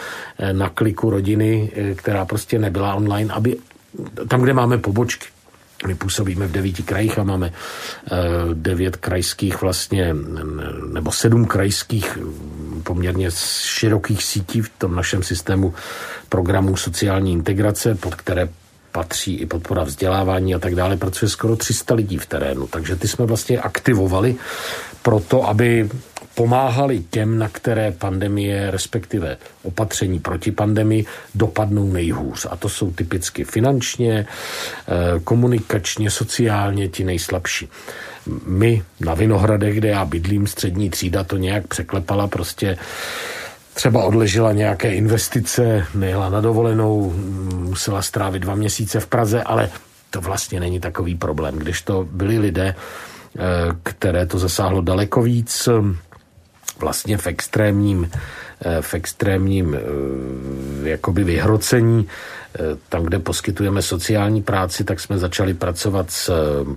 na kliku rodiny, která prostě nebyla online, aby tam, kde máme pobočky, my působíme v devíti krajích a máme devět krajských vlastně, nebo sedm krajských poměrně širokých sítí v tom našem systému programů sociální integrace, pod které patří i podpora vzdělávání a tak dále, pracuje skoro 300 lidí v terénu. Takže ty jsme vlastně aktivovali proto, aby pomáhali těm, na které pandemie, respektive opatření proti pandemii, dopadnou nejhůř. A to jsou typicky finančně, eh, komunikačně, sociálně ti nejslabší. My na Vinohradech, kde já bydlím, střední třída to nějak překlepala, prostě třeba odležela nějaké investice, nejela na dovolenou, musela strávit dva měsíce v Praze, ale to vlastně není takový problém. Když to byli lidé, eh, které to zasáhlo daleko víc, vlastně v extrémním, eh, v extrémním eh, jakoby vyhrocení, tam, kde poskytujeme sociální práci, tak jsme začali pracovat s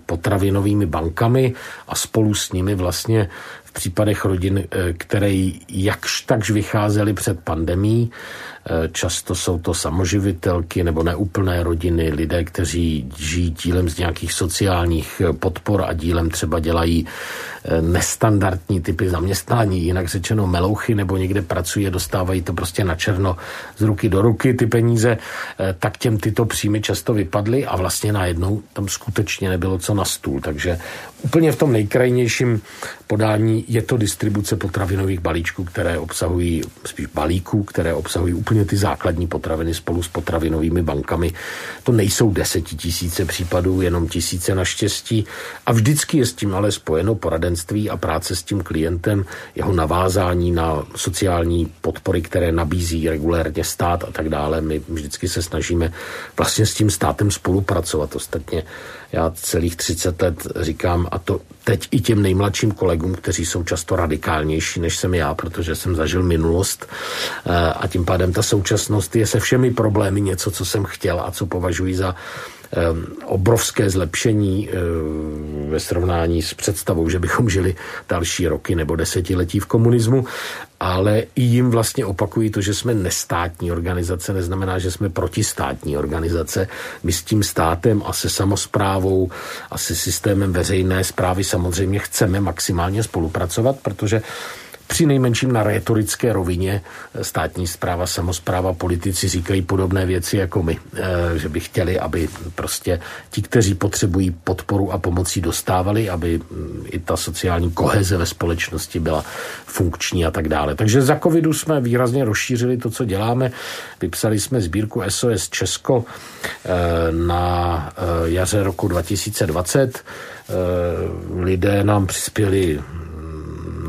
potravinovými bankami a spolu s nimi vlastně v případech rodin, eh, které jakž takž vycházely před pandemí, Eh, často jsou to samoživitelky nebo neúplné rodiny, lidé, kteří žijí dílem z nějakých sociálních eh, podpor a dílem třeba dělají nestandardní typy zaměstnání, jinak řečeno melouchy nebo někde pracují dostávají to prostě na černo z ruky do ruky ty peníze, tak těm tyto příjmy často vypadly a vlastně najednou tam skutečně nebylo co na stůl. Takže úplně v tom nejkrajnějším podání je to distribuce potravinových balíčků, které obsahují, spíš balíků, které obsahují úplně ty základní potraviny spolu s potravinovými bankami. To nejsou desetitisíce případů, jenom tisíce naštěstí. A vždycky je s tím ale spojeno poradenství a práce s tím klientem, jeho navázání na sociální podpory, které nabízí regulérně stát a tak dále. My vždycky se snažíme vlastně s tím státem spolupracovat. Ostatně já celých 30 let říkám, a to teď i těm nejmladším kolegům, kteří jsou často radikálnější, než jsem já, protože jsem zažil minulost eh, a tím pádem ta současnost je se všemi problémy něco, co jsem chtěl a co považuji za obrovské zlepšení ve srovnání s představou, že bychom žili další roky nebo desetiletí v komunismu, ale i jim vlastně opakují to, že jsme nestátní organizace, neznamená, že jsme protistátní organizace. My s tím státem a se samozprávou a se systémem veřejné zprávy samozřejmě chceme maximálně spolupracovat, protože při nejmenším na retorické rovině státní zpráva, samozpráva, politici říkají podobné věci jako my, eh, že by chtěli, aby prostě ti, kteří potřebují podporu a pomocí dostávali, aby mm, i ta sociální koheze ve společnosti byla funkční a tak dále. Takže za covidu jsme výrazně rozšířili to, co děláme. Vypsali jsme sbírku SOS Česko eh, na eh, jaře roku 2020. Lidé nám přispěli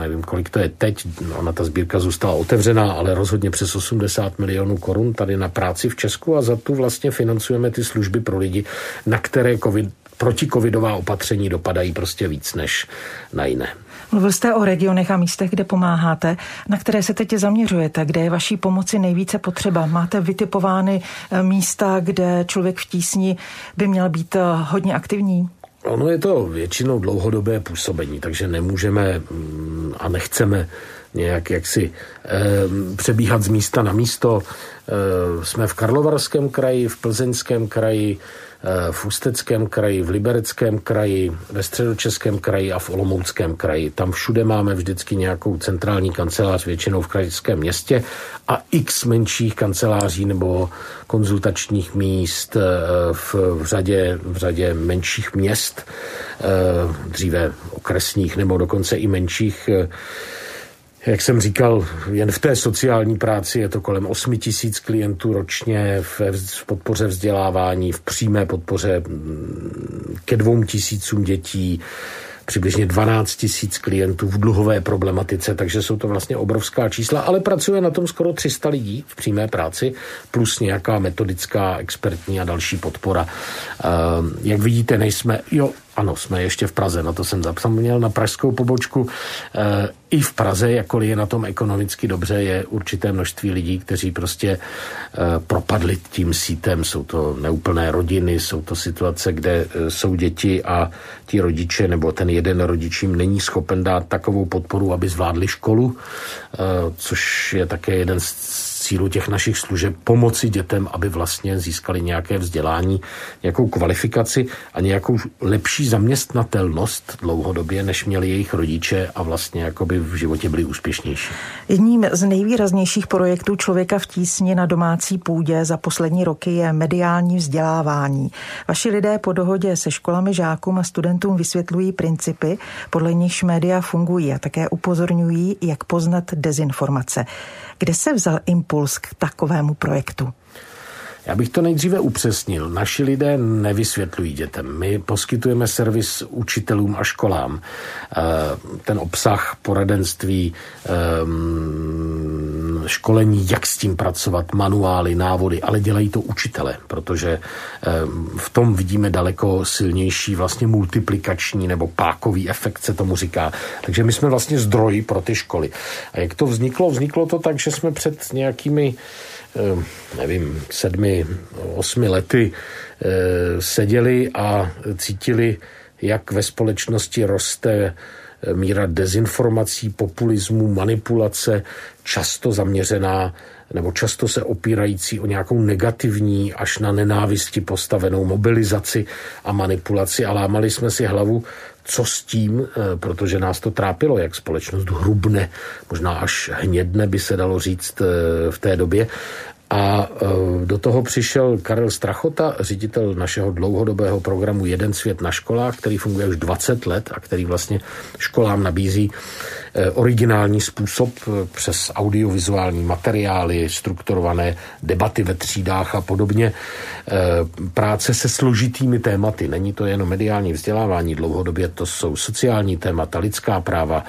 nevím, kolik to je teď, ona ta sbírka zůstala otevřená, ale rozhodně přes 80 milionů korun tady na práci v Česku a za tu vlastně financujeme ty služby pro lidi, na které COVID, protikovidová opatření dopadají prostě víc než na jiné. Mluvil jste o regionech a místech, kde pomáháte. Na které se teď zaměřujete? Kde je vaší pomoci nejvíce potřeba? Máte vytipovány eh, místa, kde člověk v tísni by měl být eh, hodně aktivní? Ono je to většinou dlouhodobé působení, takže nemůžeme mm, a nechceme nějak jaksi e, přebíhat z místa na místo. Jsme v Karlovarském kraji, v Plzeňském kraji, Eh, v Ústeckém kraji, v Libereckém kraji, ve Středočeském kraji a v Olomouckém kraji. Tam všude máme vždycky nějakou centrální kancelář, většinou v krajském městě a x menších kanceláří nebo konzultačních míst eh, v, v, řadě, v řadě menších měst, eh, dříve okresních nebo dokonce i menších jak jsem říkal, jen v té sociální práci je to kolem 8 tisíc klientů ročně v, v podpoře vzdělávání, v přímé podpoře mm, ke dvou tisícům dětí, přibližně 12 tisíc klientů v dluhové problematice, takže jsou to vlastně obrovská čísla, ale pracuje na tom skoro 300 lidí v přímé práci, plus nějaká metodická, expertní a další podpora. Ehm, jak vidíte, nejsme, jo, ano, jsme ještě v Praze, na to jsem zapomněl, na pražskou pobočku. E, I v Praze, jakkoliv je na tom ekonomicky dobře, je určité množství lidí, kteří prostě e, propadli tím sítem. Jsou to neúplné rodiny, jsou to situace, kde e, jsou děti a ti rodiče nebo ten jeden rodič jim není schopen dát takovou podporu, aby zvládli školu, e, což je také jeden z cílu těch našich služeb pomoci dětem, aby vlastně získali nějaké vzdělání, nějakou kvalifikaci a nějakou lepší zaměstnatelnost dlouhodobě, než měli jejich rodiče a vlastně jakoby v životě byli úspěšnější. Jedním z nejvýraznějších projektů člověka v tísni na domácí půdě za poslední roky je mediální vzdělávání. Vaši lidé po dohodě se školami žákům a studentům vysvětlují principy, podle nichž média fungují a také upozorňují, jak poznat dezinformace. Kde se vzal impuls k takovému projektu? Já bych to nejdříve upřesnil. Naši lidé nevysvětlují dětem. My poskytujeme servis učitelům a školám. Eh, ten obsah poradenství, ehm, školení, jak s tím pracovat, manuály, návody, ale dělají to učitele, protože ehm, v tom vidíme daleko silnější vlastně multiplikační nebo pákový efekt se tomu říká. Takže my jsme vlastně zdroj pro ty školy. A jak to vzniklo? Vzniklo to tak, že jsme před nějakými Eh, nevím, sedmi, osmi lety eh, seděli a cítili, jak ve společnosti roste eh, míra dezinformací, populismu, manipulace, často zaměřená nebo často se opírající o nějakou negativní až na nenávisti postavenou mobilizaci a manipulaci a lámali jsme si hlavu, co s tím, protože nás to trápilo, jak společnost hrubne, možná až hnědne by se dalo říct v té době. A e, do toho přišel Karel Strachota, ředitel našeho dlouhodobého programu Jeden svět na školách, který funguje už 20 let a který vlastně školám nabízí e, originální způsob e, přes audiovizuální materiály, strukturované debaty ve třídách a podobně. Práce se složitými tématy. Není to jenom mediální vzdělávání, dlouhodobě to jsou sociální témata, lidská práva,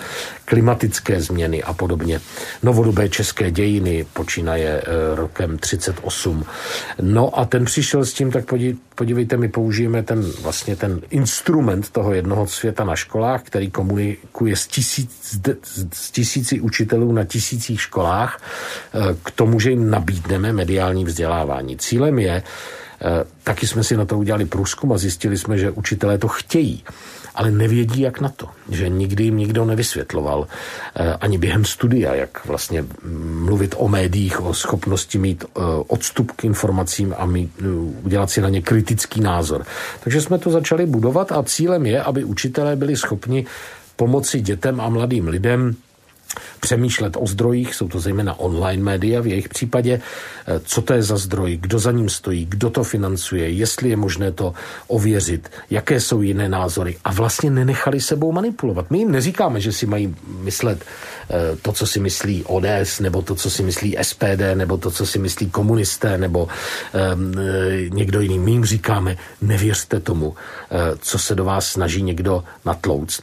klimatické změny a podobně. Novodobé české dějiny počínaje rokem rokem 38. No a ten přišel s tím, tak podívejte, my použijeme ten vlastně ten instrument toho jednoho světa na školách, který komunikuje s, tisíc, s tisíci učitelů na tisících školách eh, k tomu, že jim nabídneme mediální vzdělávání. Cílem je, eh, taky jsme si na to udělali průzkum a zjistili jsme, že učitelé to chtějí ale nevědí, jak na to. Že nikdy jim nikdo nevysvětloval eh, ani během studia, jak vlastně mluvit o médiích, o schopnosti mít eh, odstup k informacím a mít, eh, udělat si na ně kritický názor. Takže jsme to začali budovat a cílem je, aby učitelé byli schopni pomoci dětem a mladým lidem přemýšlet o zdrojích, jsou to zejména online média v jejich případě, co to je za zdroj, kdo za ním stojí, kdo to financuje, jestli je možné to ověřit, jaké jsou jiné názory a vlastně nenechali sebou manipulovat. My jim neříkáme, že si mají myslet eh, to, co si myslí ODS, nebo to, co si myslí SPD, nebo to, co si myslí komunisté, nebo um, někdo jiný. My jim říkáme, nevěřte tomu, co se do vás snaží někdo natlouct.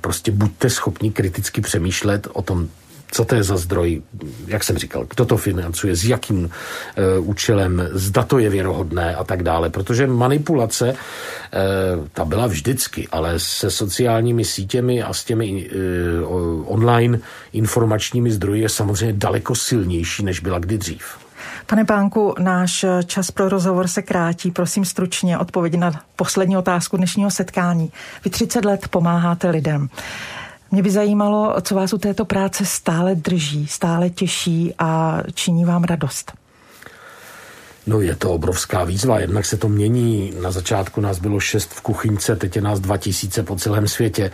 Prostě buďte schopni kriticky přemýšlet o tom, co to je za zdroj, jak jsem říkal, kdo to financuje, s jakým uh, účelem, zda to je věrohodné a tak dále. Protože manipulace, uh, ta byla vždycky, ale se sociálními sítěmi a s těmi uh, online informačními zdroji je samozřejmě daleko silnější, než byla kdy dřív. Pane Pánku, náš čas pro rozhovor se krátí. Prosím stručně odpověď na poslední otázku dnešního setkání. Vy 30 let pomáháte lidem. Mě by zajímalo, co vás u této práce stále drží, stále těší a činí vám radost. No je to obrovská výzva, jednak se to mění. Na začátku nás bylo šest v kuchyňce, teď je nás dva tisíce po celém světě.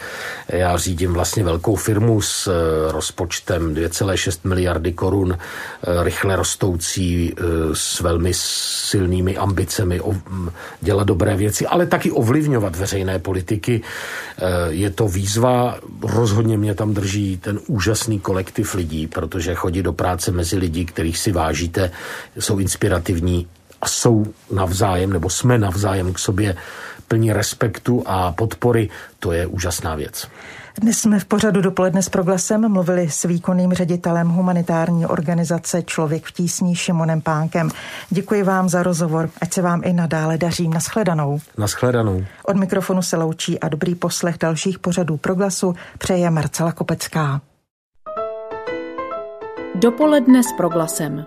Já řídím vlastně velkou firmu s eh, rozpočtem 2,6 miliardy korun, eh, rychle rostoucí, eh, s velmi silnými ambicemi dělat dobré věci, ale taky ovlivňovat veřejné politiky. Je to výzva, rozhodně mě tam drží ten úžasný kolektiv lidí, protože chodí do práce mezi lidi, kterých si vážíte, jsou inspirativní, a jsou navzájem, nebo jsme navzájem k sobě plní respektu a podpory, to je úžasná věc. Dnes jsme v pořadu dopoledne s proglasem mluvili s výkonným ředitelem humanitární organizace Člověk v tísní Šimonem Pánkem. Děkuji vám za rozhovor, ať se vám i nadále daří. Naschledanou. Naschledanou. Od mikrofonu se loučí a dobrý poslech dalších pořadů proglasu přeje Marcela Kopecká. Dopoledne s proglasem.